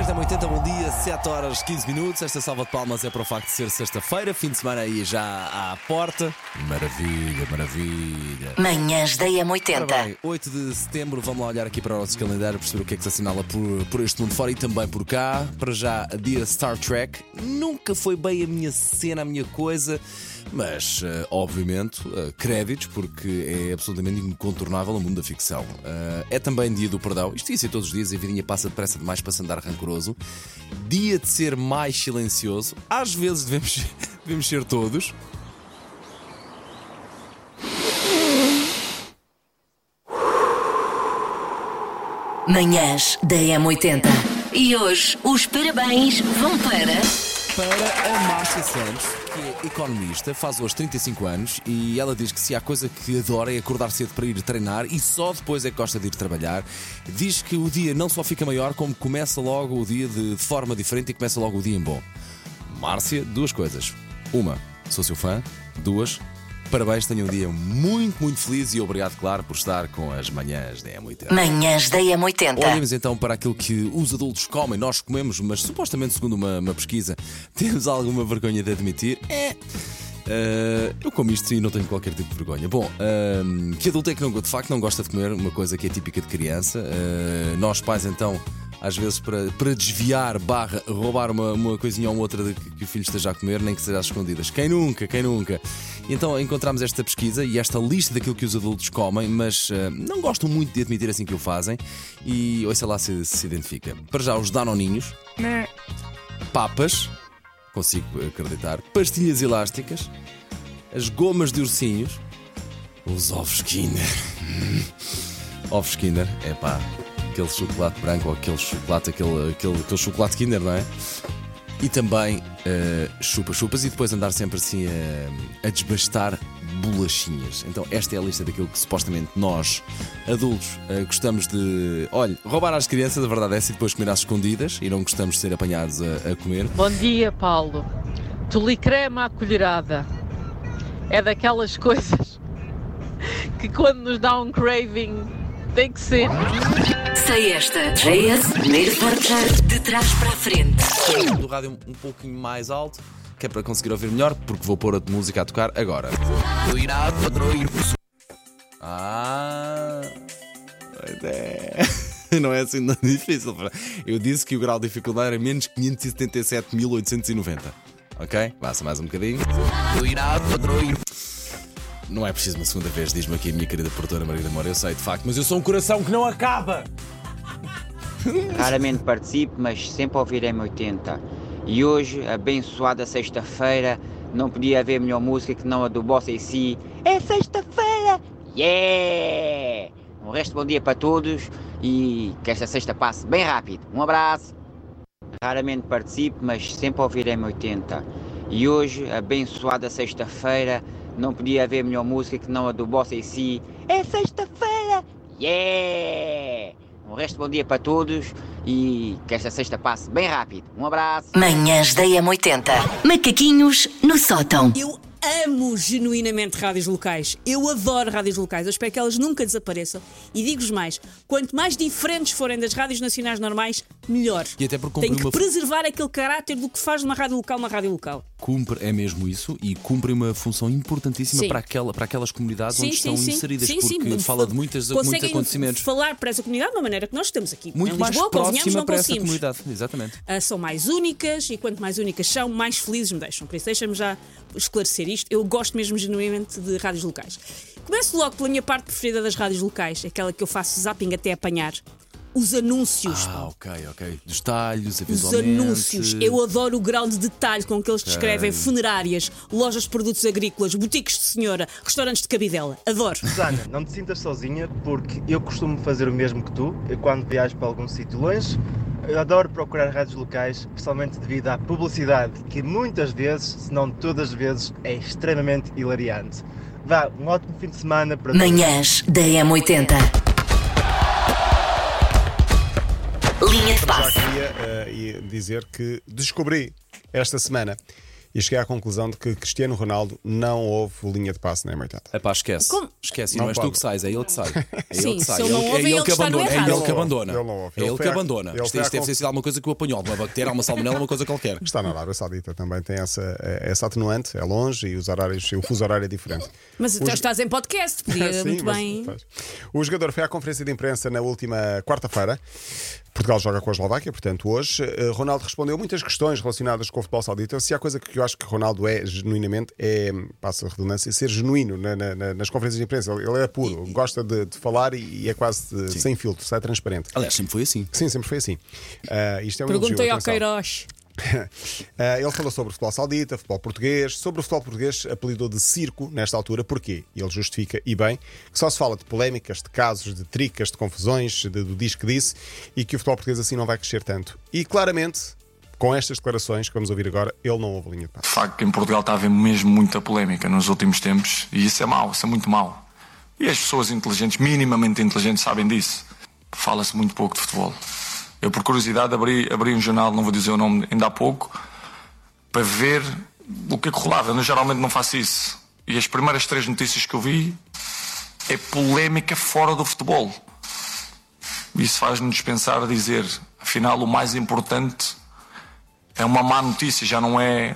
Manhãs da 80, bom dia, 7 horas 15 minutos. Esta salva de palmas é para o facto de ser sexta-feira, fim de semana aí já à porta. Maravilha, maravilha. Manhãs da Ora M80. bem, 8 de setembro, vamos lá olhar aqui para o nosso calendário, perceber o que é que se assinala por, por este mundo fora e também por cá. Para já, dia Star Trek. Nunca foi bem a minha cena, a minha coisa, mas, eh, obviamente, eh, créditos, porque é absolutamente incontornável no mundo da ficção. Eh, é também dia do perdão. Isto ia ser todos os dias, a vidinha passa depressa demais para se andar rancoroso. Dia de ser mais silencioso. Às vezes devemos, devemos ser todos. Manhãs da M80. E hoje os parabéns vão para. Para a Márcia Santos, que é economista, faz hoje 35 anos e ela diz que se há coisa que adora é acordar cedo para ir treinar e só depois é que gosta de ir trabalhar. Diz que o dia não só fica maior, como começa logo o dia de forma diferente e começa logo o dia em bom. Márcia, duas coisas. Uma, sou seu fã. Duas, parabéns, tenha um dia muito, muito feliz e obrigado, claro, por estar com as manhãs da M80. Manhãs da M80. Olhemos então para aquilo que os adultos comem, nós comemos, mas supostamente, segundo uma, uma pesquisa, temos alguma vergonha de admitir? É. Ah, eu como isto e não tenho qualquer tipo de vergonha. Bom, ah, que adulto é que não, de facto não gosta de comer uma coisa que é típica de criança? Ah, nós pais então, às vezes para, para desviar, barra, roubar uma, uma coisinha ou outra de que, que o filho esteja a comer, nem que seja às escondidas. Quem nunca, quem nunca? Então encontramos esta pesquisa e esta lista daquilo que os adultos comem, mas ah, não gostam muito de admitir assim que o fazem. E ouça lá se se identifica. Para já, os danoninhos, papas, consigo acreditar, pastilhas elásticas, as gomas de ursinhos, os ovos Kinder. Ovos Kinder, é pá, aquele chocolate branco ou aquele chocolate, aquele, aquele, aquele chocolate Kinder, não é? E também eh, chupa-chupas e depois andar sempre assim a, a desbastar bolachinhas. Então, esta é a lista daquilo que supostamente nós, adultos, eh, gostamos de. Olha, roubar às crianças, a verdade é essa, e depois comer às escondidas e não gostamos de ser apanhados a, a comer. Bom dia, Paulo. Tolicrema à colherada. É daquelas coisas que quando nos dá um craving tem que ser. Sei esta. JS, primeiro portar de trás para a frente. do rádio um, um pouquinho mais alto, que é para conseguir ouvir melhor, porque vou pôr a música a tocar agora. Ah, pois é. Não é assim tão difícil. Eu disse que o grau de dificuldade era menos 577.890. Ok? Passa mais um bocadinho. Não é preciso uma segunda vez, diz-me aqui a minha querida produtora Margarida Moura. Eu sei de facto, mas eu sou um coração que não acaba. Raramente participo, mas sempre ouvirei M80. E hoje, abençoada sexta-feira, não podia haver melhor música que não a do Bossa e Si. É sexta-feira! Yeah! Um resto bom dia para todos e que esta sexta passe bem rápido. Um abraço! Raramente participo, mas sempre ouvirei M80. E hoje, abençoada sexta-feira, não podia haver melhor música que não a do Bossa e Si. É sexta-feira! Yeah! Um resto de bom dia para todos e que esta sexta passe bem rápido. Um abraço! Manhãs da M80. Macaquinhos no sótão. Eu amo genuinamente rádios locais. Eu adoro rádios locais. Eu espero que elas nunca desapareçam. E digo-vos mais: quanto mais diferentes forem das rádios nacionais normais, melhor. E até porque Tem que uma preservar aquele caráter do que faz uma rádio local uma rádio local. Cumpre, é mesmo isso, e cumpre uma função importantíssima Sim. para, aquela, para aquelas comunidades Sim, onde sim, estão inseridas, porque fala de muitas, muitos acontecimentos falar para essa comunidade de uma maneira que nós estamos aqui. muito em mais Lisboa, próxima para essa comunidade. Exatamente. Ah, são mais únicas e quanto mais únicas são, mais felizes me deixam. Por isso, deixa-me já esclarecer isto. Eu gosto mesmo genuinamente de rádios locais. Começo logo pela minha parte preferida das rádios locais, aquela que eu faço zapping até apanhar. Os anúncios. Ah, ok, ok. Dos talhos, Os eventualmente. anúncios. Eu adoro o grau de detalhe com que eles descrevem funerárias, lojas de produtos agrícolas, boutiques de senhora, restaurantes de cabidela. Adoro. Susana, não te sintas sozinha porque eu costumo fazer o mesmo que tu eu quando viajo para algum sítio longe. Eu adoro procurar rádios locais, especialmente devido à publicidade, que muitas vezes, se não todas as vezes, é extremamente hilariante. Vá, um ótimo fim de semana para todos. Manhãs da M80. Linha de Já queria e dizer que descobri esta semana e cheguei à conclusão de que Cristiano Ronaldo não houve linha de passe na M80. É pá, esquece. Como? Esquece, Não não és pode. tu que sais, é ele que sai. É Sim, ele que sai. ele não é ouve, ele ele que abandona. É ele que abandona. Ele não ouve. É Ele ele que à- abandona. ele Isto isto deve con- ser alguma coisa que o apanhou, uma bactéria, uma salmonela, uma coisa qualquer. Está na Arábia Saudita também, tem essa, essa atenuante, é longe e os horários, o fuso horário é diferente. Mas Os- estás em podcast, podia Sim, muito mas bem. faz. O jogador foi à conferência de imprensa na última quarta-feira. Portugal joga com a Eslováquia, portanto, hoje. Eh, Ronaldo respondeu muitas questões relacionadas com o futebol saudita. Se há coisa que eu acho que Ronaldo é genuinamente, é, passa a redundância, ser genuíno na- na- na- nas conferências de imprensa. Ele ele é puro, gosta de, de falar e, e é quase de- sem filtro, sai transparente. Aliás, sempre foi assim. Sim, sempre foi assim. Ah, isto é um Perguntei elogio, ao. Queiroz. Ah, ele falou sobre o futebol saudita, futebol português. Sobre o futebol português, apelidou de circo nesta altura. Porquê? E ele justifica, e bem, que só se fala de polémicas, de casos, de tricas, de confusões, de- do diz que disse, e que o futebol português assim não vai crescer tanto. E claramente, com estas declarações que vamos ouvir agora, ele não houve linha de passe. De facto, em Portugal está a haver mesmo muita polémica nos últimos tempos e isso é mau, isso é muito mau. E as pessoas inteligentes, minimamente inteligentes, sabem disso. Fala-se muito pouco de futebol. Eu, por curiosidade, abri, abri um jornal, não vou dizer o nome ainda há pouco, para ver o que é que rolava. Eu geralmente não faço isso. E as primeiras três notícias que eu vi é polémica fora do futebol. Isso faz-nos pensar a dizer, afinal, o mais importante é uma má notícia, já não é.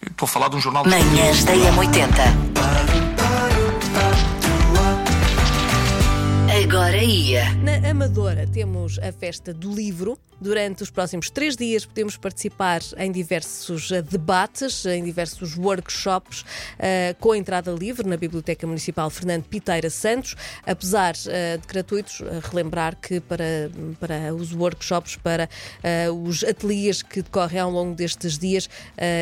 Estou a falar de um jornal Manhãs da M80. Agora ia. Na Amadora temos a festa do livro. Durante os próximos três dias podemos participar em diversos debates, em diversos workshops, eh, com entrada livre na Biblioteca Municipal Fernando Piteira Santos. Apesar eh, de gratuitos, eh, relembrar que para, para os workshops, para eh, os ateliês que decorrem ao longo destes dias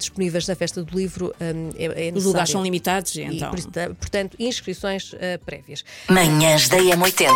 disponíveis na festa do livro, é, é necessário. Os lugares são limitados, E, então. porta- portanto, inscrições prévias. Manhãs da M80.